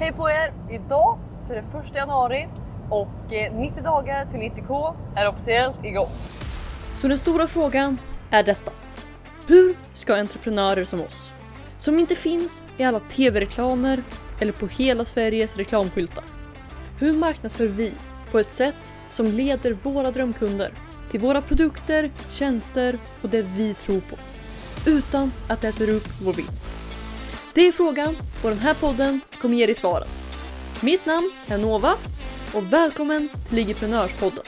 Hej på er! Idag så är det första januari och eh, 90 dagar till 90k är officiellt igång. Så den stora frågan är detta. Hur ska entreprenörer som oss, som inte finns i alla tv-reklamer eller på hela Sveriges reklamskyltar. Hur marknadsför vi på ett sätt som leder våra drömkunder till våra produkter, tjänster och det vi tror på. Utan att det äter upp vår vinst. Det är frågan och den här podden kommer ge dig svaren. Mitt namn är Nova och välkommen till Ligiprenörspodden.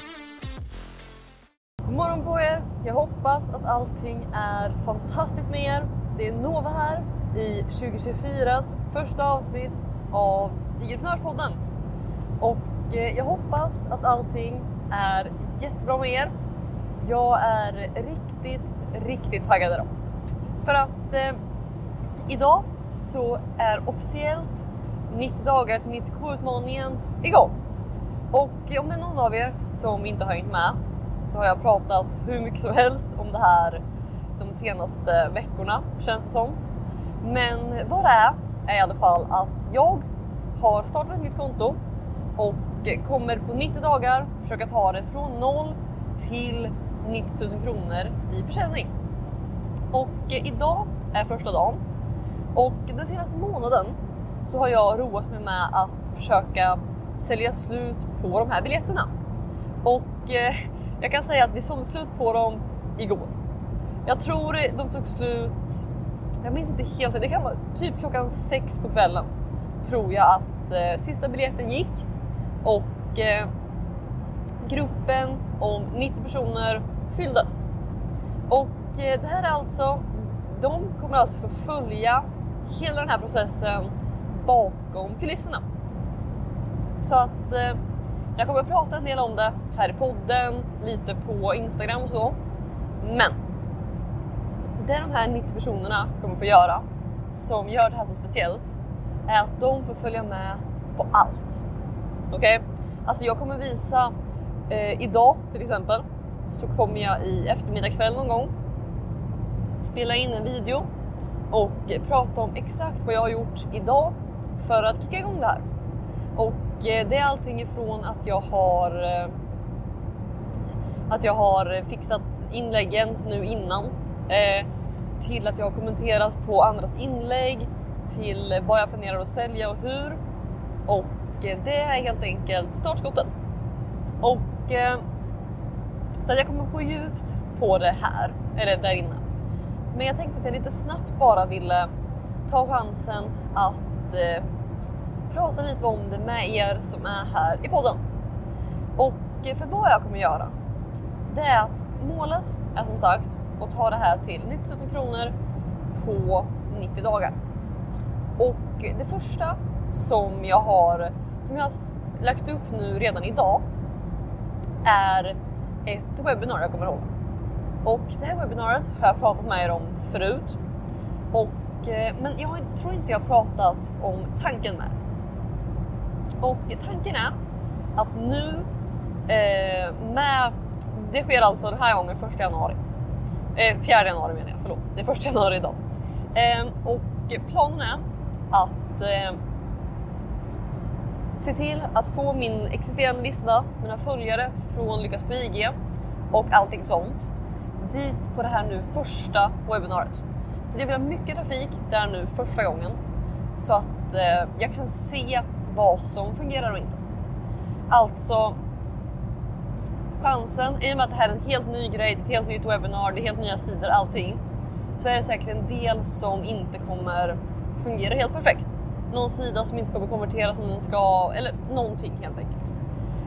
God morgon på er! Jag hoppas att allting är fantastiskt med er. Det är Nova här i 2024s första avsnitt av Ligiprenörspodden. Och eh, jag hoppas att allting är jättebra med er. Jag är riktigt, riktigt taggad idag. För att eh, idag så är officiellt 90 dagar till 90k-utmaningen igång. Och om det är någon av er som inte har hängt med så har jag pratat hur mycket som helst om det här de senaste veckorna känns det som. Men vad det är är i alla fall att jag har startat ett nytt konto och kommer på 90 dagar försöka ta det från 0 till 90 000 kronor i försäljning. Och idag är första dagen och den senaste månaden så har jag roat mig med att försöka sälja slut på de här biljetterna. Och eh, jag kan säga att vi sålde slut på dem igår. Jag tror de tog slut, jag minns inte helt, det kan vara typ klockan sex på kvällen tror jag att eh, sista biljetten gick och eh, gruppen om 90 personer fylldes. Och eh, det här är alltså, de kommer alltså få följa hela den här processen bakom kulisserna. Så att eh, jag kommer att prata en del om det här i podden, lite på Instagram och så. Men det de här 90 personerna kommer få göra som gör det här så speciellt är att de får följa med på allt. Okej? Okay? Alltså jag kommer visa eh, idag till exempel så kommer jag i eftermiddag kväll någon gång spela in en video och prata om exakt vad jag har gjort idag för att kicka igång det här. Och eh, det är allting ifrån att jag har eh, att jag har fixat inläggen nu innan eh, till att jag har kommenterat på andras inlägg till vad jag planerar att sälja och hur. Och det är helt enkelt startskottet. Och så jag kommer gå djupt på det här, eller där inne. Men jag tänkte att jag lite snabbt bara ville ta chansen att eh, prata lite om det med er som är här i podden. Och eh, för vad jag kommer göra, det är att målet eh, är som sagt att ta det här till 90 000 kronor på 90 dagar. Och eh, det första som jag har, som jag har lagt upp nu redan idag är ett webbinar jag kommer hålla. Och det här webbinariet har jag pratat med er om förut. Och, eh, men jag tror inte jag har pratat om tanken med. Och tanken är att nu eh, med, det sker alltså den här gången 1 januari. Eh, 4 januari menar jag, förlåt. Det är 1 januari idag. Eh, och planen är att eh, se till att få min existerande lista, mina följare från Lyckas på IG och allting sånt dit på det här nu första webbinariet. Så jag vill ha mycket trafik där nu första gången så att eh, jag kan se vad som fungerar och inte. Alltså chansen, i och med att det här är en helt ny grej, det är ett helt nytt webbinar, det är helt nya sidor, allting, så är det säkert en del som inte kommer fungera helt perfekt. Någon sida som inte kommer konvertera som den ska, eller någonting helt enkelt.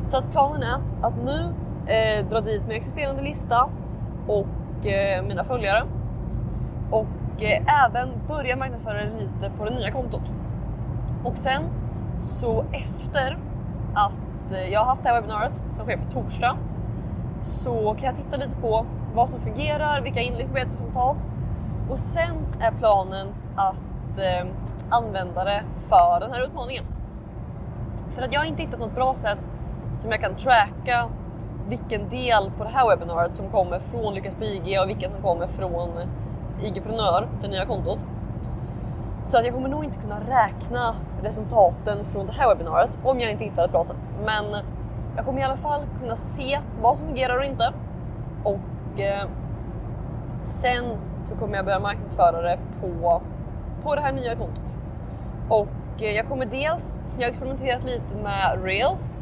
Så att planen är att nu eh, dra dit min existerande lista och eh, mina följare. Och eh, även börja marknadsföra lite på det nya kontot. Och sen så efter att eh, jag har haft det här webbinariet som sker på torsdag så kan jag titta lite på vad som fungerar, vilka inlägg som ger resultat och sen är planen att eh, använda det för den här utmaningen. För att jag har inte hittat något bra sätt som jag kan tracka vilken del på det här webbinariet som kommer från Lyckas på IG och vilka som kommer från IG Prenör, det nya kontot. Så att jag kommer nog inte kunna räkna resultaten från det här webbinariet om jag inte hittar ett bra sätt. Men jag kommer i alla fall kunna se vad som fungerar och inte. Och eh, sen så kommer jag börja marknadsföra det på, på det här nya kontot. Och eh, jag kommer dels, jag har experimenterat lite med Reels,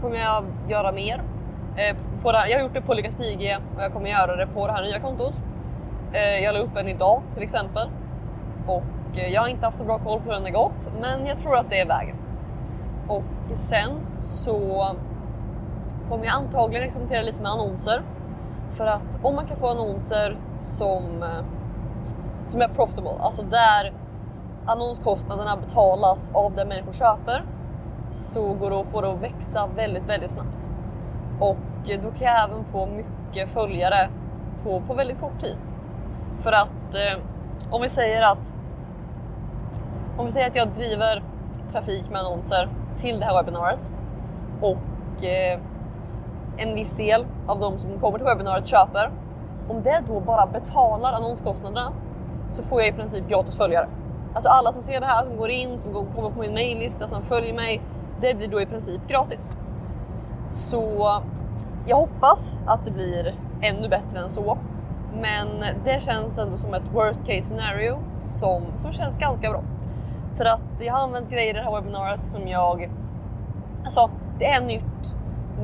kommer jag göra mer. Eh, på det, jag har gjort det på Lyckas PG och jag kommer göra det på det här nya kontot. Eh, jag la upp en idag till exempel. Och eh, jag har inte haft så bra koll på hur den har gått, men jag tror att det är vägen. Och sen så kommer jag antagligen experimentera lite med annonser. För att om man kan få annonser som, som är profitable, alltså där annonskostnaderna betalas av det människor köper, så går det att få det att växa väldigt, väldigt snabbt. Och då kan jag även få mycket följare på, på väldigt kort tid. För att eh, om vi säger att om vi säger att jag driver trafik med annonser till det här webbinariet och eh, en viss del av de som kommer till webbinariet köper. Om det då bara betalar annonskostnaderna så får jag i princip gratis följare. Alltså alla som ser det här, som går in, som kommer på min maillista, som följer mig, det blir då i princip gratis. Så jag hoppas att det blir ännu bättre än så. Men det känns ändå som ett worst case scenario som, som känns ganska bra. För att jag har använt grejer i det här webbinariet som jag... Alltså, det är nytt,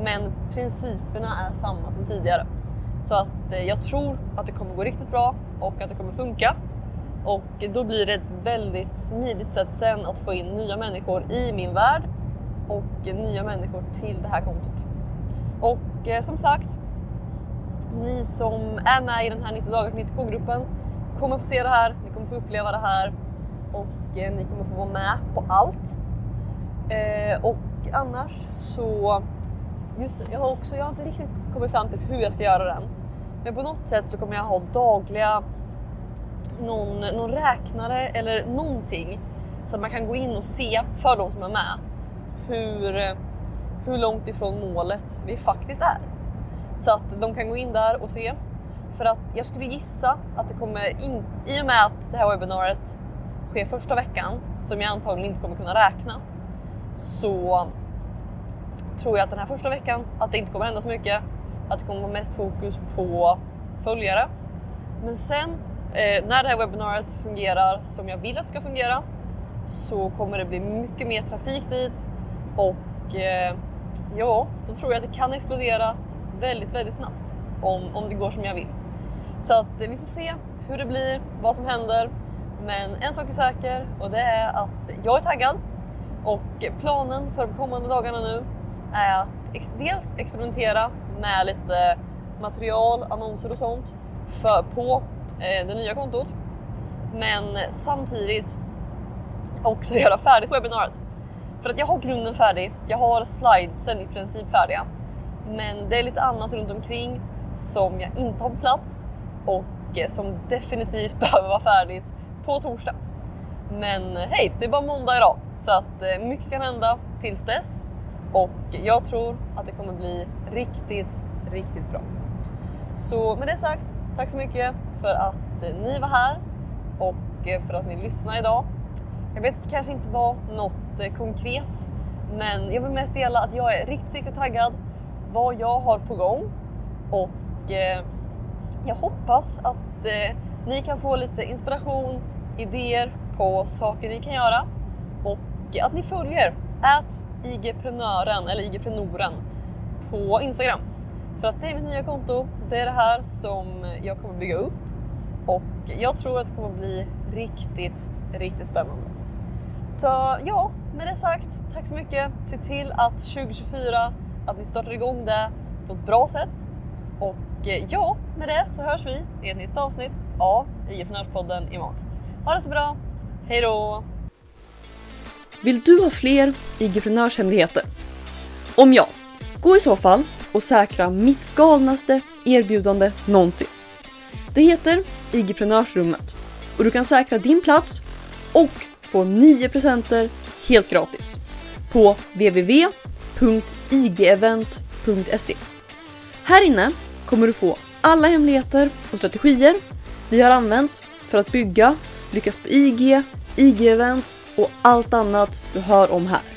men principerna är samma som tidigare. Så att eh, jag tror att det kommer gå riktigt bra och att det kommer funka. Och då blir det ett väldigt smidigt sätt sen att få in nya människor i min värld och nya människor till det här kontot. Och eh, som sagt, ni som är med i den här 90 dagars 90k-gruppen kommer få se det här, ni kommer få uppleva det här och eh, ni kommer få vara med på allt. Eh, och annars så, just nu, jag har också, jag har inte riktigt kommit fram till hur jag ska göra den. Men på något sätt så kommer jag ha dagliga, någon, någon räknare eller någonting så att man kan gå in och se för de som är med hur, hur långt ifrån målet vi faktiskt är. Så att de kan gå in där och se. För att jag skulle gissa att det kommer, in, i och med att det här webbinariet sker första veckan, som jag antagligen inte kommer kunna räkna, så tror jag att den här första veckan, att det inte kommer hända så mycket. Att det kommer vara mest fokus på följare. Men sen eh, när det här webbinariet fungerar som jag vill att det ska fungera så kommer det bli mycket mer trafik dit och eh, ja, då tror jag att det kan explodera väldigt, väldigt snabbt om, om det går som jag vill. Så att eh, vi får se hur det blir, vad som händer. Men en sak är säker och det är att jag är taggad och planen för de kommande dagarna nu är att dels experimentera med lite material, annonser och sånt för, på eh, det nya kontot. Men samtidigt också göra färdigt webbinariet. För att jag har grunden färdig. Jag har slidesen i princip färdiga. Men det är lite annat runt omkring som jag inte har på plats och eh, som definitivt behöver vara färdigt på torsdag. Men eh, hej, det är bara måndag idag så att eh, mycket kan hända tills dess och jag tror att det kommer bli riktigt, riktigt bra. Så med det sagt, tack så mycket för att ni var här och för att ni lyssnade idag. Jag vet att det kanske inte var något Eh, konkret, men jag vill mest dela att jag är riktigt, riktigt taggad vad jag har på gång. Och eh, jag hoppas att eh, ni kan få lite inspiration, idéer på saker ni kan göra. Och att ni följer ät igprenören eller igprenoren på Instagram. För att det är mitt nya konto, det är det här som jag kommer bygga upp. Och jag tror att det kommer bli riktigt, riktigt spännande. Så ja, med det sagt, tack så mycket. Se till att 2024 att ni startar igång det på ett bra sätt. Och eh, ja, med det så hörs vi i ett nytt avsnitt av IG-prenörspodden imorgon. Ha det så bra, hej då! Vill du ha fler IG-prenörshemligheter? Om ja, gå i så fall och säkra mitt galnaste erbjudande någonsin. Det heter IG-prenörsrummet och du kan säkra din plats och få 9 presenter helt gratis på www.igevent.se Här inne kommer du få alla hemligheter och strategier vi har använt för att bygga Lyckas på IG IG-event och allt annat du hör om här.